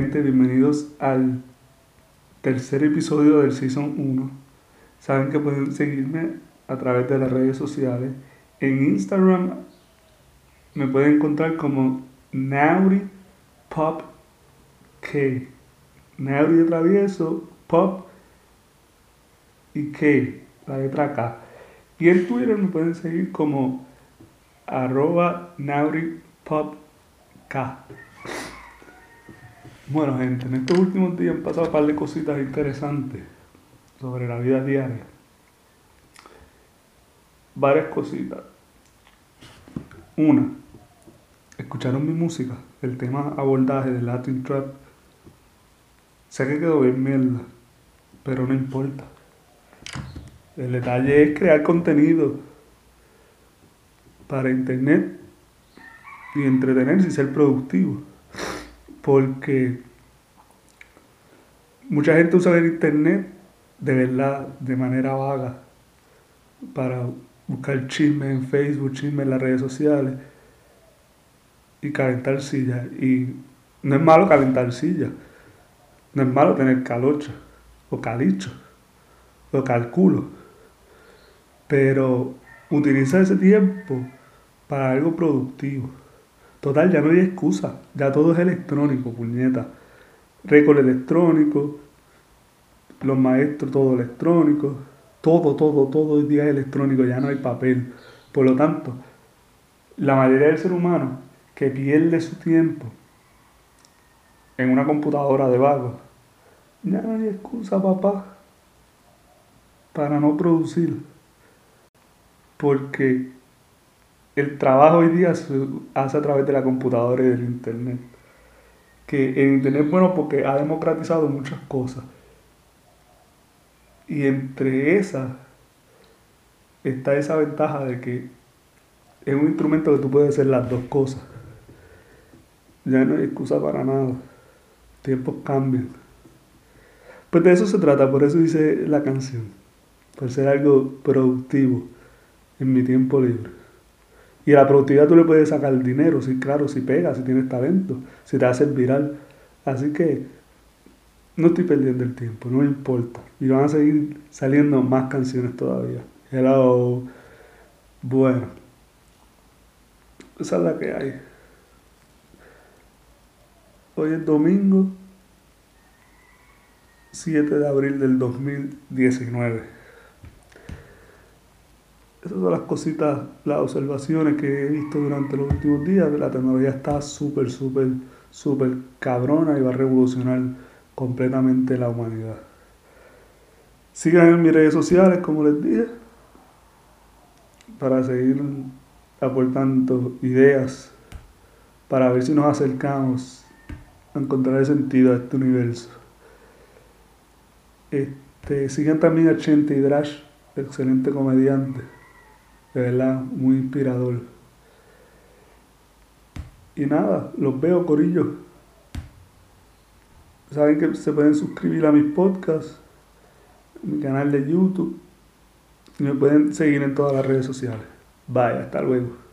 Gente, bienvenidos al tercer episodio del Season 1. Saben que pueden seguirme a través de las redes sociales. En Instagram me pueden encontrar como Nauri Pop K. Nauri de travieso, Pop y K, la letra K. Y en Twitter me pueden seguir como arroba Nauri Pop K. Bueno, gente, en estos últimos días han pasado un par de cositas interesantes sobre la vida diaria. Varias cositas. Una, escucharon mi música, el tema abordaje de Latin Trap. Sé que quedó bien mierda, pero no importa. El detalle es crear contenido para internet y entretenerse y ser productivo porque mucha gente usa el internet de verdad, de manera vaga, para buscar chisme en Facebook, chisme en las redes sociales y calentar sillas. Y no es malo calentar sillas, no es malo tener calocha o calicho o calculo, pero utiliza ese tiempo para algo productivo. Total, ya no hay excusa. Ya todo es electrónico, puñeta. Récord electrónico, los maestros, todo electrónico. Todo, todo, todo hoy día es electrónico, ya no hay papel. Por lo tanto, la mayoría del ser humano que pierde su tiempo en una computadora de vago, ya no hay excusa, papá, para no producir. Porque el trabajo hoy día se hace a través de la computadora y del internet. Que el internet bueno porque ha democratizado muchas cosas. Y entre esas está esa ventaja de que es un instrumento que tú puedes hacer las dos cosas. Ya no hay excusa para nada. Tiempos cambian. Pues de eso se trata, por eso dice la canción. Por ser algo productivo en mi tiempo libre. Y a la productividad tú le puedes sacar dinero, sí, claro, si pegas, si tienes talento, si te haces viral. Así que no estoy perdiendo el tiempo, no importa. Y van a seguir saliendo más canciones todavía. Hello. Bueno. Esa es la que hay. Hoy es domingo 7 de abril del 2019. Esas son las cositas, las observaciones que he visto durante los últimos días. La tecnología está súper, súper, súper cabrona y va a revolucionar completamente la humanidad. Sigan en mis redes sociales, como les dije, para seguir aportando ideas, para ver si nos acercamos a encontrar el sentido a este universo. Este, sigan también a Chente Drash, excelente comediante de verdad, muy inspirador. Y nada, los veo, Corillo. Saben que se pueden suscribir a mis podcasts, mi canal de YouTube, y me pueden seguir en todas las redes sociales. Bye, hasta luego.